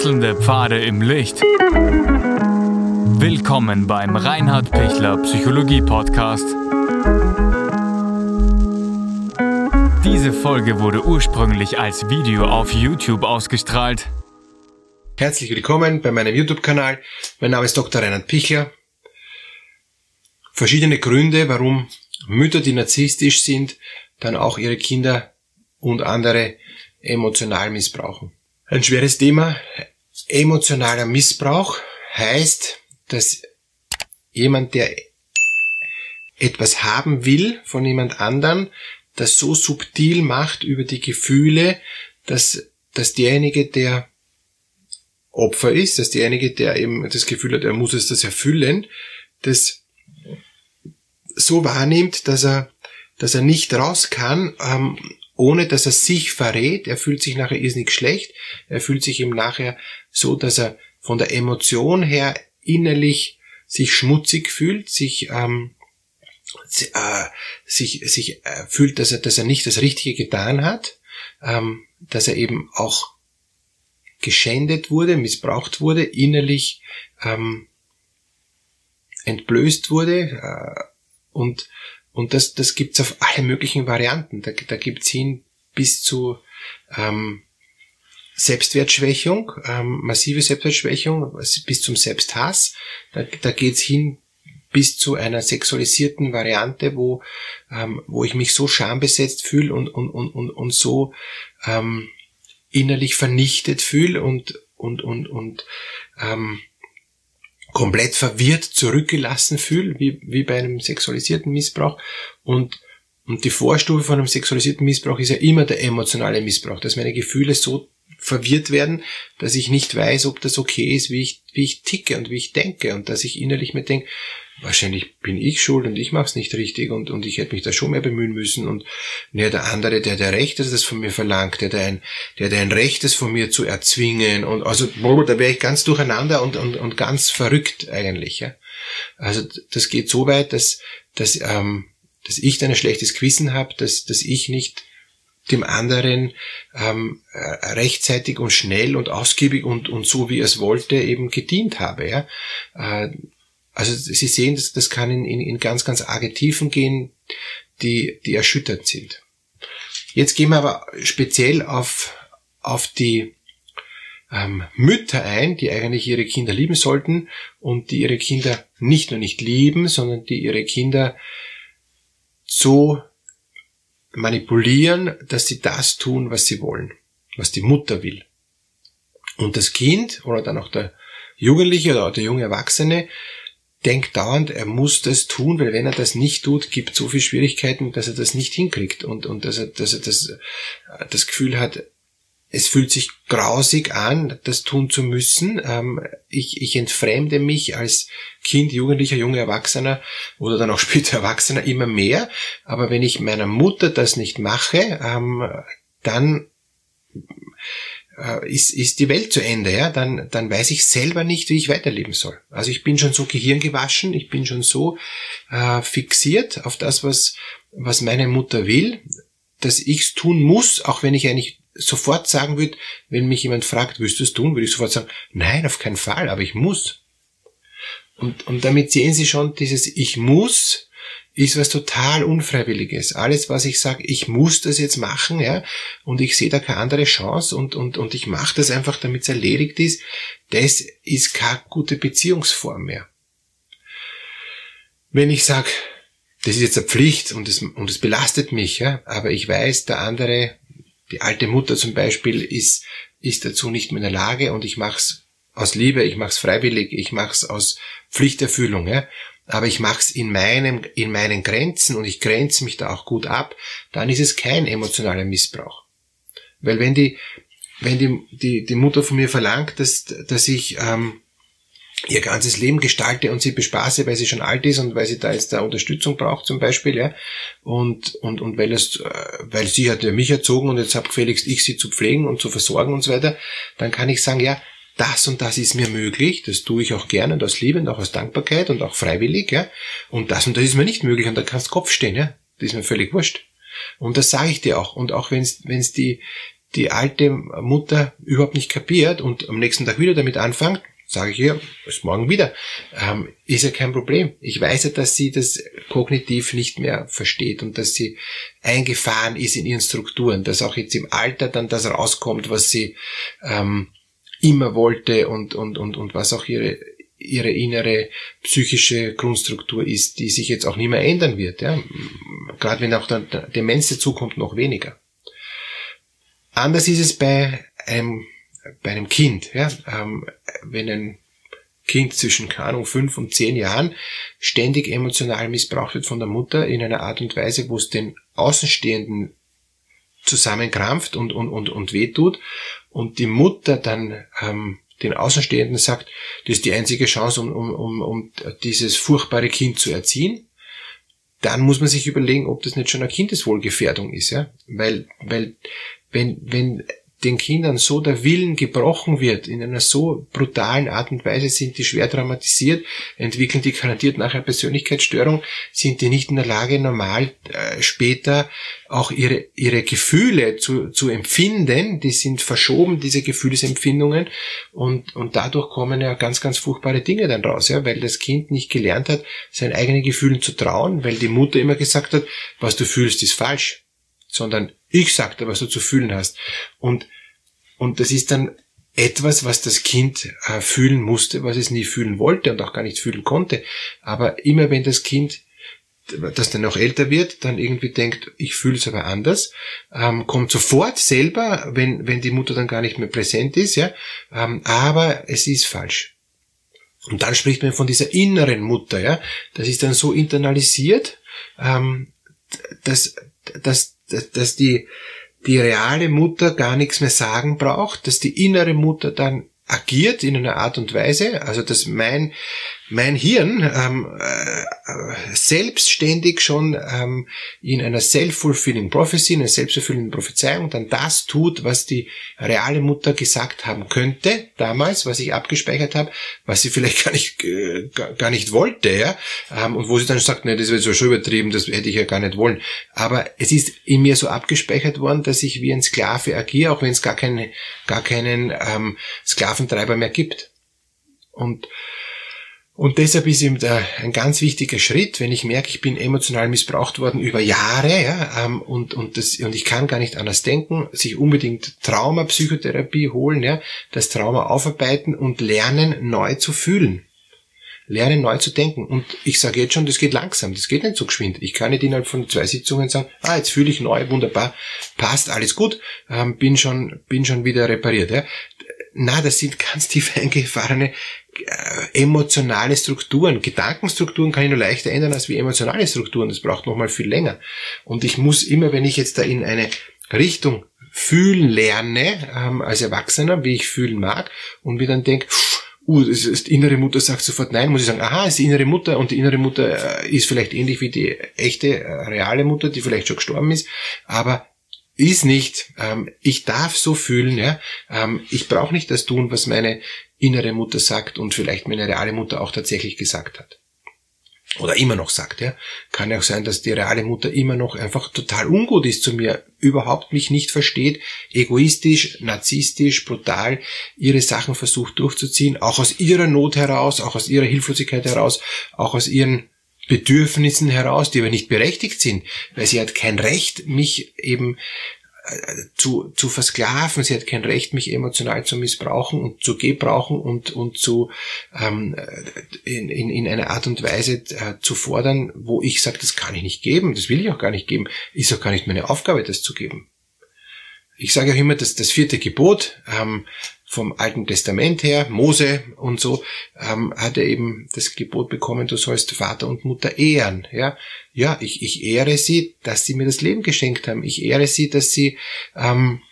Wechselnde Pfade im Licht. Willkommen beim Reinhard Pichler Psychologie Podcast. Diese Folge wurde ursprünglich als Video auf YouTube ausgestrahlt. Herzlich willkommen bei meinem YouTube-Kanal. Mein Name ist Dr. Reinhard Pichler. Verschiedene Gründe, warum Mütter, die narzisstisch sind, dann auch ihre Kinder und andere emotional missbrauchen. Ein schweres Thema. Emotionaler Missbrauch heißt, dass jemand, der etwas haben will von jemand anderen, das so subtil macht über die Gefühle, dass, dass derjenige, der Opfer ist, dass derjenige, der eben das Gefühl hat, er muss es das erfüllen, das so wahrnimmt, dass er, dass er nicht raus kann, ähm, ohne dass er sich verrät. Er fühlt sich nachher irrsinnig schlecht. Er fühlt sich im Nachher so, dass er von der Emotion her innerlich sich schmutzig fühlt, sich ähm, äh, sich sich äh, fühlt, dass er dass er nicht das Richtige getan hat, ähm, dass er eben auch geschändet wurde, missbraucht wurde, innerlich ähm, entblößt wurde äh, und und das, das gibt's auf alle möglichen Varianten. Da, da gibt's hin bis zu ähm, Selbstwertschwächung, ähm, massive Selbstwertschwächung, bis zum Selbsthass. Da, da geht's hin bis zu einer sexualisierten Variante, wo, ähm, wo ich mich so schambesetzt fühle und, und, und, und, und so ähm, innerlich vernichtet fühle und, und, und, und ähm, komplett verwirrt zurückgelassen fühle, wie, wie bei einem sexualisierten Missbrauch. Und, und die Vorstufe von einem sexualisierten Missbrauch ist ja immer der emotionale Missbrauch, dass meine Gefühle so verwirrt werden, dass ich nicht weiß, ob das okay ist, wie ich, wie ich ticke und wie ich denke und dass ich innerlich mir denke, wahrscheinlich bin ich schuld und ich mache es nicht richtig und, und ich hätte mich da schon mehr bemühen müssen und ne, der andere, der der Recht ist, das von mir verlangt, der der ein, der der ein Recht ist von mir zu erzwingen und also da wäre ich ganz durcheinander und, und, und ganz verrückt eigentlich. Ja? Also das geht so weit, dass, dass, ähm, dass ich dann ein schlechtes Gewissen habe, dass, dass ich nicht dem anderen ähm, äh, rechtzeitig und schnell und ausgiebig und, und so wie er es wollte eben gedient habe. Ja? Äh, also Sie sehen, das, das kann in, in, in ganz, ganz arge Tiefen gehen, die, die erschütternd sind. Jetzt gehen wir aber speziell auf, auf die ähm, Mütter ein, die eigentlich ihre Kinder lieben sollten und die ihre Kinder nicht nur nicht lieben, sondern die ihre Kinder so manipulieren, dass sie das tun, was sie wollen, was die Mutter will. Und das Kind oder dann auch der Jugendliche oder der junge Erwachsene denkt dauernd, er muss das tun, weil wenn er das nicht tut, gibt so viele Schwierigkeiten, dass er das nicht hinkriegt und, und dass er, dass er das, das Gefühl hat, es fühlt sich grausig an, das tun zu müssen. Ähm, ich, ich entfremde mich als Kind, Jugendlicher, junger Erwachsener oder dann auch später Erwachsener immer mehr. Aber wenn ich meiner Mutter das nicht mache, ähm, dann äh, ist, ist die Welt zu Ende, ja, dann, dann weiß ich selber nicht, wie ich weiterleben soll. Also ich bin schon so gehirngewaschen, ich bin schon so äh, fixiert auf das, was, was meine Mutter will, dass ich's tun muss, auch wenn ich eigentlich sofort sagen würde, wenn mich jemand fragt, willst du es tun, würde ich sofort sagen, nein, auf keinen Fall, aber ich muss. Und, und damit sehen Sie schon, dieses Ich muss ist was total Unfreiwilliges. Alles, was ich sage, ich muss das jetzt machen, ja, und ich sehe da keine andere Chance und, und, und ich mache das einfach, damit es erledigt ist, das ist keine gute Beziehungsform mehr. Wenn ich sage, das ist jetzt eine Pflicht und es, und es belastet mich, ja, aber ich weiß, der andere, die alte Mutter zum Beispiel, ist, ist dazu nicht mehr in der Lage und ich mache es aus Liebe, ich mache es freiwillig, ich mache es aus Pflichterfüllung, ja, aber ich mache es in, meinem, in meinen Grenzen und ich grenze mich da auch gut ab, dann ist es kein emotionaler Missbrauch. Weil wenn die, wenn die, die, die Mutter von mir verlangt, dass, dass ich ähm, ihr ganzes Leben gestalte und sie bespaße, weil sie schon alt ist und weil sie da jetzt da Unterstützung braucht zum Beispiel, ja, und, und, und weil es, äh, weil sie hat ja mich erzogen und jetzt hab gefälligst ich sie zu pflegen und zu versorgen und so weiter, dann kann ich sagen, ja, das und das ist mir möglich, das tue ich auch gerne und aus Liebe und auch aus Dankbarkeit und auch freiwillig, ja. Und das und das ist mir nicht möglich und da kannst du Kopf stehen, ja. Das ist mir völlig wurscht. Und das sage ich dir auch. Und auch wenn es die, die alte Mutter überhaupt nicht kapiert und am nächsten Tag wieder damit anfängt, sage ich ihr, bis morgen wieder, ähm, ist ja kein Problem. Ich weiß ja, dass sie das kognitiv nicht mehr versteht und dass sie eingefahren ist in ihren Strukturen, dass auch jetzt im Alter dann das rauskommt, was sie ähm, immer wollte und, und, und, und was auch ihre, ihre innere psychische Grundstruktur ist, die sich jetzt auch nicht mehr ändern wird. Ja? Gerade wenn auch dann Demenz dazukommt, noch weniger. Anders ist es bei einem bei einem Kind, ja, ähm, wenn ein Kind zwischen, keine Ahnung, fünf und zehn Jahren ständig emotional missbraucht wird von der Mutter in einer Art und Weise, wo es den Außenstehenden zusammenkrampft und, und, und, und wehtut und die Mutter dann ähm, den Außenstehenden sagt, das ist die einzige Chance, um, um, um, um dieses furchtbare Kind zu erziehen, dann muss man sich überlegen, ob das nicht schon eine Kindeswohlgefährdung ist, ja, weil, weil wenn, wenn den Kindern so der Willen gebrochen wird, in einer so brutalen Art und Weise sind die schwer traumatisiert, entwickeln die garantiert nachher Persönlichkeitsstörung, sind die nicht in der Lage, normal äh, später auch ihre, ihre Gefühle zu, zu empfinden, die sind verschoben, diese Gefühlsempfindungen, und, und dadurch kommen ja ganz, ganz furchtbare Dinge dann raus, ja, weil das Kind nicht gelernt hat, seinen eigenen Gefühlen zu trauen, weil die Mutter immer gesagt hat, was du fühlst, ist falsch. Sondern ich sag dir, was du zu fühlen hast. Und, und das ist dann etwas, was das Kind äh, fühlen musste, was es nie fühlen wollte und auch gar nicht fühlen konnte. Aber immer wenn das Kind das dann noch älter wird, dann irgendwie denkt, ich fühle es aber anders, ähm, kommt sofort selber, wenn, wenn die Mutter dann gar nicht mehr präsent ist, ja, ähm, aber es ist falsch. Und dann spricht man von dieser inneren Mutter, ja, das ist dann so internalisiert, ähm, dass, dass dass die, die reale Mutter gar nichts mehr sagen braucht, dass die innere Mutter dann agiert in einer Art und Weise, also dass mein, mein Hirn ähm, äh, selbstständig schon ähm, in einer self-fulfilling prophecy, in einer selbsterfüllenden Prophezeiung dann das tut, was die reale Mutter gesagt haben könnte damals, was ich abgespeichert habe, was sie vielleicht gar nicht äh, gar nicht wollte, ja, ähm, und wo sie dann sagt, ne, das wird so schon übertrieben, das hätte ich ja gar nicht wollen. Aber es ist in mir so abgespeichert worden, dass ich wie ein Sklave agiere, auch wenn es gar keinen gar keinen ähm, Sklaventreiber mehr gibt. Und und deshalb ist eben der, ein ganz wichtiger Schritt, wenn ich merke, ich bin emotional missbraucht worden über Jahre, ja, ähm, und, und, das, und ich kann gar nicht anders denken, sich unbedingt Traumapsychotherapie holen, ja, das Trauma aufarbeiten und lernen, neu zu fühlen. Lernen, neu zu denken. Und ich sage jetzt schon, das geht langsam, das geht nicht so geschwind. Ich kann nicht innerhalb von zwei Sitzungen sagen, ah, jetzt fühle ich neu, wunderbar, passt, alles gut, ähm, bin schon, bin schon wieder repariert, ja. Na, das sind ganz tief eingefahrene äh, emotionale Strukturen. Gedankenstrukturen kann ich nur leichter ändern als wie emotionale Strukturen. Das braucht nochmal viel länger. Und ich muss immer, wenn ich jetzt da in eine Richtung fühlen lerne, ähm, als Erwachsener, wie ich fühlen mag, und mir dann denke, uh, das ist, die innere Mutter sagt sofort nein, muss ich sagen, aha, ist die innere Mutter und die innere Mutter äh, ist vielleicht ähnlich wie die echte, äh, reale Mutter, die vielleicht schon gestorben ist, aber ist nicht. Ähm, ich darf so fühlen, ja. Ähm, ich brauche nicht das tun, was meine innere Mutter sagt und vielleicht meine reale Mutter auch tatsächlich gesagt hat. Oder immer noch sagt, ja. Kann ja auch sein, dass die reale Mutter immer noch einfach total ungut ist zu mir, überhaupt mich nicht versteht, egoistisch, narzisstisch, brutal ihre Sachen versucht durchzuziehen, auch aus ihrer Not heraus, auch aus ihrer Hilflosigkeit heraus, auch aus ihren Bedürfnissen heraus, die aber nicht berechtigt sind, weil sie hat kein Recht, mich eben zu, zu versklaven. Sie hat kein Recht, mich emotional zu missbrauchen und zu gebrauchen und, und zu ähm, in, in, in einer Art und Weise äh, zu fordern, wo ich sage, das kann ich nicht geben, das will ich auch gar nicht geben, ist auch gar nicht meine Aufgabe, das zu geben. Ich sage auch immer, dass das vierte Gebot ähm, vom Alten Testament her, Mose und so, ähm, hat er eben das Gebot bekommen, du sollst Vater und Mutter ehren. Ja, ja ich, ich ehre sie, dass sie mir das Leben geschenkt haben. Ich ehre sie, dass sie ähm,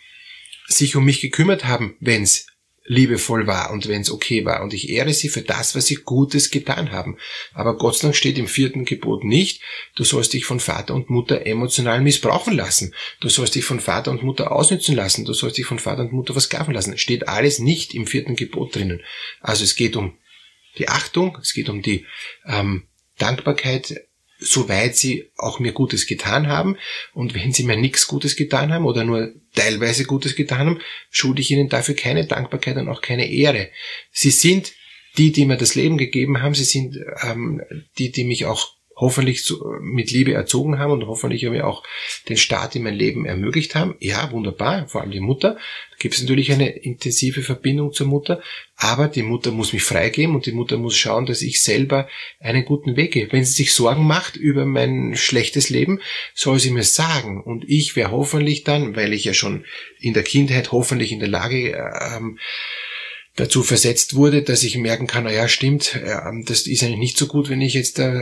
sich um mich gekümmert haben, wenn's liebevoll war und wenn es okay war. Und ich ehre sie für das, was sie Gutes getan haben. Aber Gott sei Dank steht im vierten Gebot nicht, du sollst dich von Vater und Mutter emotional missbrauchen lassen. Du sollst dich von Vater und Mutter ausnützen lassen. Du sollst dich von Vater und Mutter versklaven lassen. Steht alles nicht im vierten Gebot drinnen. Also es geht um die Achtung, es geht um die ähm, Dankbarkeit soweit sie auch mir Gutes getan haben. Und wenn sie mir nichts Gutes getan haben oder nur teilweise Gutes getan haben, schulde ich ihnen dafür keine Dankbarkeit und auch keine Ehre. Sie sind die, die mir das Leben gegeben haben, sie sind ähm, die, die mich auch hoffentlich so mit Liebe erzogen haben und hoffentlich mir auch den Start in mein Leben ermöglicht haben. Ja, wunderbar, vor allem die Mutter. Da gibt es natürlich eine intensive Verbindung zur Mutter, aber die Mutter muss mich freigeben und die Mutter muss schauen, dass ich selber einen guten Weg gehe. Wenn sie sich Sorgen macht über mein schlechtes Leben, soll sie mir sagen und ich wäre hoffentlich dann, weil ich ja schon in der Kindheit hoffentlich in der Lage ähm, dazu versetzt wurde, dass ich merken kann, na ja, stimmt, äh, das ist eigentlich nicht so gut, wenn ich jetzt äh,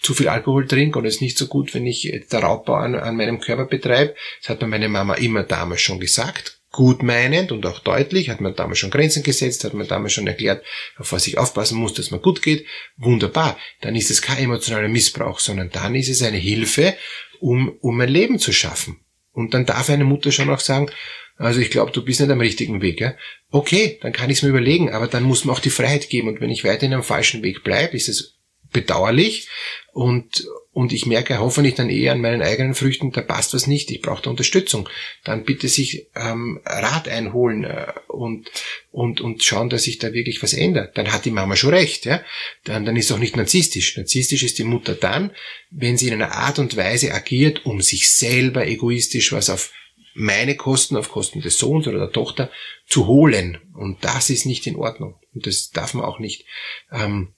zu viel Alkohol trinke und es ist nicht so gut, wenn ich jetzt der Raubbau an, an meinem Körper betreibe. Das hat mir meine Mama immer damals schon gesagt. Gut meinend und auch deutlich, hat man damals schon Grenzen gesetzt, hat man damals schon erklärt, auf was ich aufpassen muss, dass man gut geht. Wunderbar. Dann ist es kein emotionaler Missbrauch, sondern dann ist es eine Hilfe, um, um ein Leben zu schaffen. Und dann darf eine Mutter schon auch sagen, also ich glaube, du bist nicht am richtigen Weg. Ja? Okay, dann kann ich es mir überlegen, aber dann muss man auch die Freiheit geben. Und wenn ich weiterhin am falschen Weg bleibe, ist es bedauerlich und, und ich merke hoffentlich dann eher an meinen eigenen Früchten, da passt was nicht, ich brauche da Unterstützung. Dann bitte sich ähm, Rat einholen äh, und, und, und schauen, dass sich da wirklich was ändert. Dann hat die Mama schon recht. Ja? Dann, dann ist auch nicht narzisstisch. Narzisstisch ist die Mutter dann, wenn sie in einer Art und Weise agiert, um sich selber egoistisch was auf meine Kosten auf Kosten des Sohns oder der Tochter zu holen. Und das ist nicht in Ordnung. Und das darf man auch nicht ähm,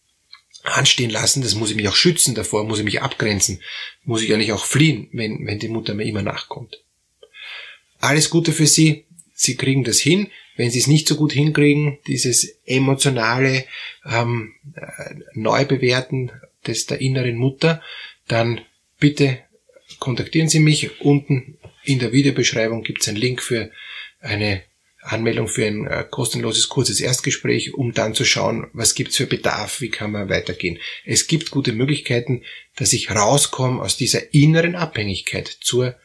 anstehen lassen. Das muss ich mich auch schützen davor, muss ich mich abgrenzen, muss ich ja nicht auch fliehen, wenn, wenn die Mutter mir immer nachkommt. Alles Gute für Sie. Sie kriegen das hin. Wenn Sie es nicht so gut hinkriegen, dieses emotionale ähm, äh, Neubewerten des der inneren Mutter, dann bitte kontaktieren Sie mich. Unten in der Videobeschreibung gibt es einen Link für eine Anmeldung für ein äh, kostenloses kurzes Erstgespräch, um dann zu schauen, was gibt's für Bedarf, wie kann man weitergehen. Es gibt gute Möglichkeiten, dass ich rauskomme aus dieser inneren Abhängigkeit zur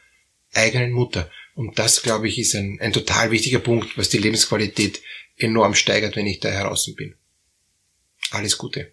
eigenen Mutter. Und das, glaube ich, ist ein, ein total wichtiger Punkt, was die Lebensqualität enorm steigert, wenn ich da heraus bin. Alles Gute.